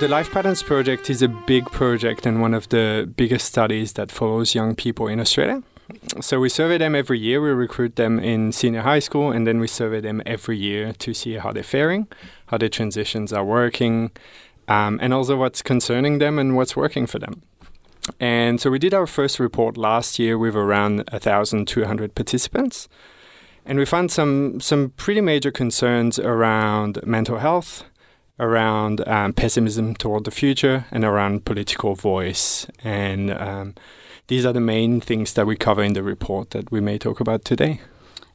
the Life Patterns Project is a big project and one of the biggest studies that follows young people in Australia. So we survey them every year. We recruit them in senior high school, and then we survey them every year to see how they're faring, how their transitions are working, um, and also what's concerning them and what's working for them. And so we did our first report last year with around 1,200 participants. And we found some, some pretty major concerns around mental health, around um, pessimism toward the future, and around political voice. And um, these are the main things that we cover in the report that we may talk about today.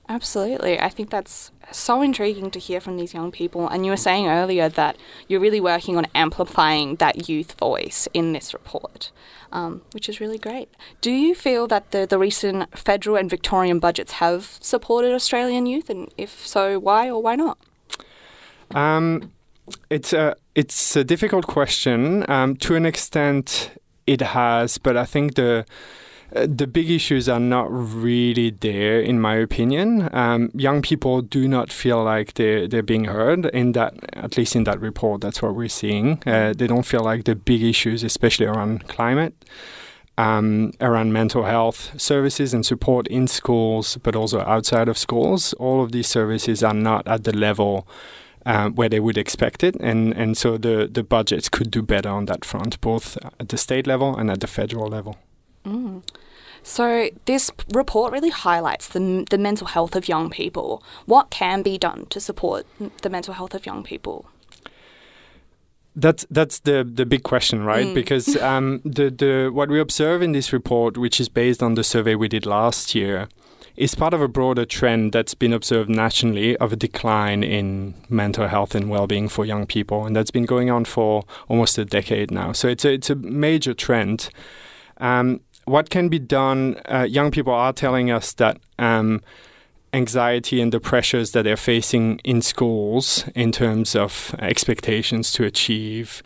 Absolutely. I think that's so intriguing to hear from these young people. And you were saying earlier that you're really working on amplifying that youth voice in this report, um, which is really great. Do you feel that the, the recent federal and Victorian budgets have supported Australian youth? And if so, why or why not? Um, it's a it's a difficult question. Um, to an extent, it has, but I think the the big issues are not really there, in my opinion. Um, young people do not feel like they're, they're being heard in that, at least in that report. That's what we're seeing. Uh, they don't feel like the big issues, especially around climate, um, around mental health services and support in schools, but also outside of schools. All of these services are not at the level um, where they would expect it, and and so the the budgets could do better on that front, both at the state level and at the federal level. Mm. So this report really highlights the the mental health of young people. What can be done to support the mental health of young people? That's that's the the big question, right? Mm. Because um, the the what we observe in this report, which is based on the survey we did last year, is part of a broader trend that's been observed nationally of a decline in mental health and well-being for young people, and that's been going on for almost a decade now. So it's a it's a major trend. Um, what can be done? Uh, young people are telling us that um, anxiety and the pressures that they're facing in schools, in terms of expectations to achieve,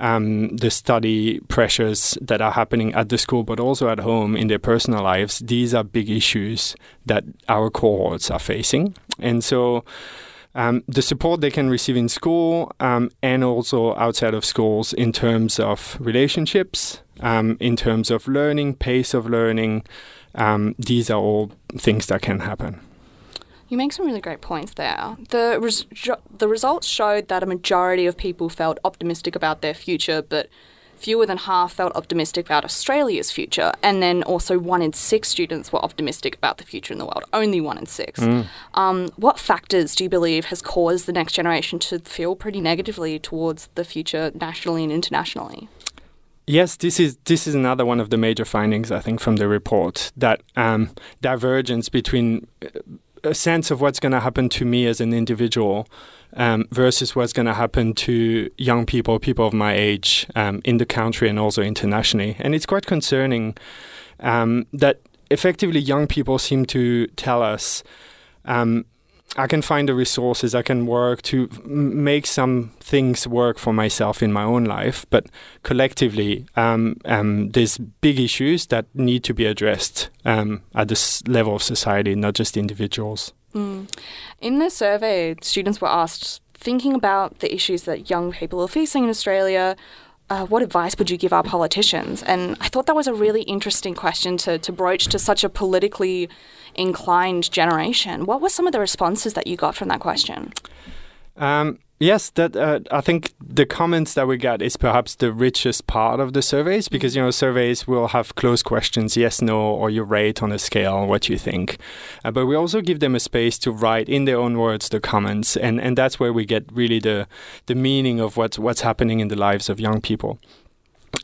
um, the study pressures that are happening at the school, but also at home in their personal lives, these are big issues that our cohorts are facing. And so um, the support they can receive in school um, and also outside of schools in terms of relationships, um, in terms of learning, pace of learning, um, these are all things that can happen. You make some really great points there. The res- the results showed that a majority of people felt optimistic about their future, but fewer than half felt optimistic about Australia's future, and then also one in six students were optimistic about the future in the world. Only one in six. Mm. Um, what factors do you believe has caused the next generation to feel pretty negatively towards the future nationally and internationally? Yes, this is this is another one of the major findings I think from the report that um, divergence between a sense of what's going to happen to me as an individual um, versus what's going to happen to young people, people of my age um, in the country and also internationally. And it's quite concerning um, that effectively young people seem to tell us. I can find the resources, I can work to make some things work for myself in my own life, but collectively, um, um, there's big issues that need to be addressed um, at this level of society, not just individuals. Mm. In the survey, students were asked, thinking about the issues that young people are facing in Australia, uh, what advice would you give our politicians? And I thought that was a really interesting question to, to broach to such a politically inclined generation. What were some of the responses that you got from that question? Um, yes, that uh, I think the comments that we got is perhaps the richest part of the surveys because you know surveys will have closed questions, yes, no, or you rate on a scale what you think, uh, but we also give them a space to write in their own words the comments, and and that's where we get really the the meaning of what's what's happening in the lives of young people.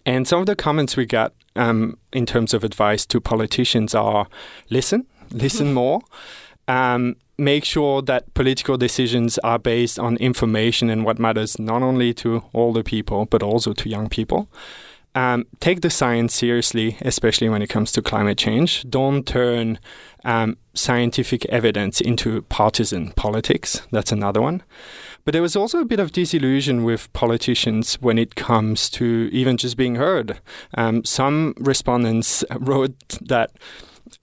And some of the comments we got um, in terms of advice to politicians are listen, listen more. Um, make sure that political decisions are based on information and what matters not only to older people but also to young people. Um, take the science seriously, especially when it comes to climate change. Don't turn um, scientific evidence into partisan politics. That's another one. But there was also a bit of disillusion with politicians when it comes to even just being heard. Um, some respondents wrote that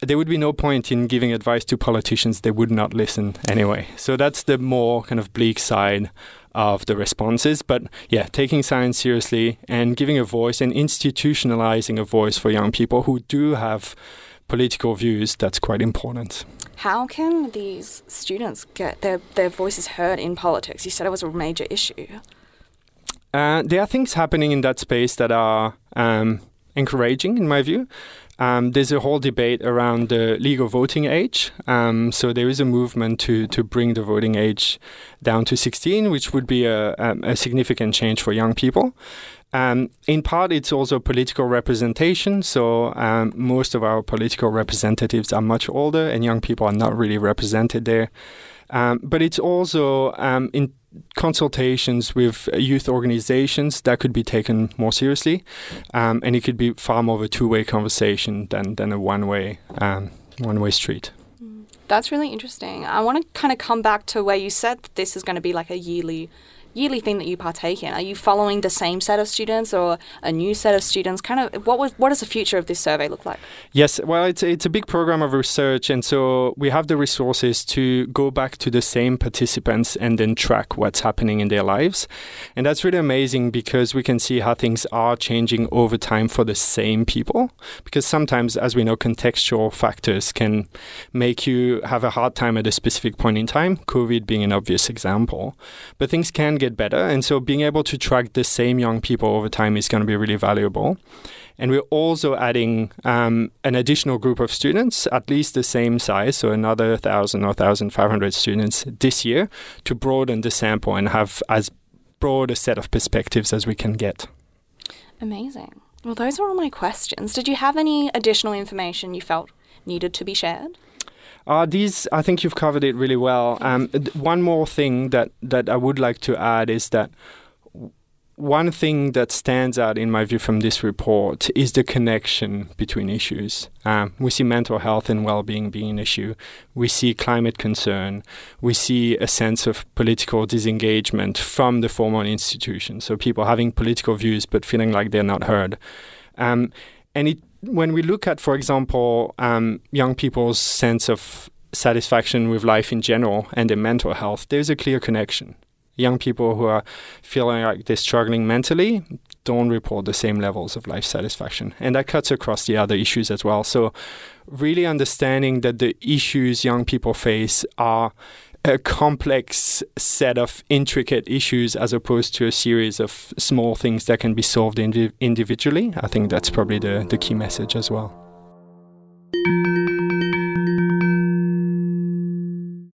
there would be no point in giving advice to politicians they would not listen anyway. So that's the more kind of bleak side of the responses. But yeah, taking science seriously and giving a voice and institutionalizing a voice for young people who do have political views, that's quite important. How can these students get their, their voices heard in politics? You said it was a major issue. Uh, there are things happening in that space that are um, encouraging, in my view. Um, there's a whole debate around the legal voting age. Um, so there is a movement to to bring the voting age down to 16, which would be a, a, significant change for young people. Um, in part, it's also political representation. So um, most of our political representatives are much older, and young people are not really represented there. Um, but it's also um, in consultations with youth organizations that could be taken more seriously, um, and it could be far more of a two-way conversation than than a one-way um, one-way street. That's really interesting. I want to kind of come back to where you said that this is going to be like a yearly yearly thing that you partake in? Are you following the same set of students or a new set of students? Kind of what was what does the future of this survey look like? Yes, well, it's it's a big program of research, and so we have the resources to go back to the same participants and then track what's happening in their lives, and that's really amazing because we can see how things are changing over time for the same people. Because sometimes, as we know, contextual factors can make you have a hard time at a specific point in time. COVID being an obvious example, but things can get better. And so being able to track the same young people over time is going to be really valuable. And we're also adding um, an additional group of students, at least the same size, so another 1,000 or 1,500 students this year, to broaden the sample and have as broad a set of perspectives as we can get. Amazing. Well, those are all my questions. Did you have any additional information you felt needed to be shared? Uh, these, I think you've covered it really well. Um, one more thing that, that I would like to add is that one thing that stands out in my view from this report is the connection between issues. Um, we see mental health and well-being being an issue. We see climate concern. We see a sense of political disengagement from the formal institutions. So people having political views but feeling like they're not heard. Um, and it when we look at, for example, um, young people's sense of satisfaction with life in general and their mental health, there's a clear connection. Young people who are feeling like they're struggling mentally don't report the same levels of life satisfaction. And that cuts across the other issues as well. So, really understanding that the issues young people face are a complex set of intricate issues as opposed to a series of small things that can be solved indi- individually. I think that's probably the, the key message as well.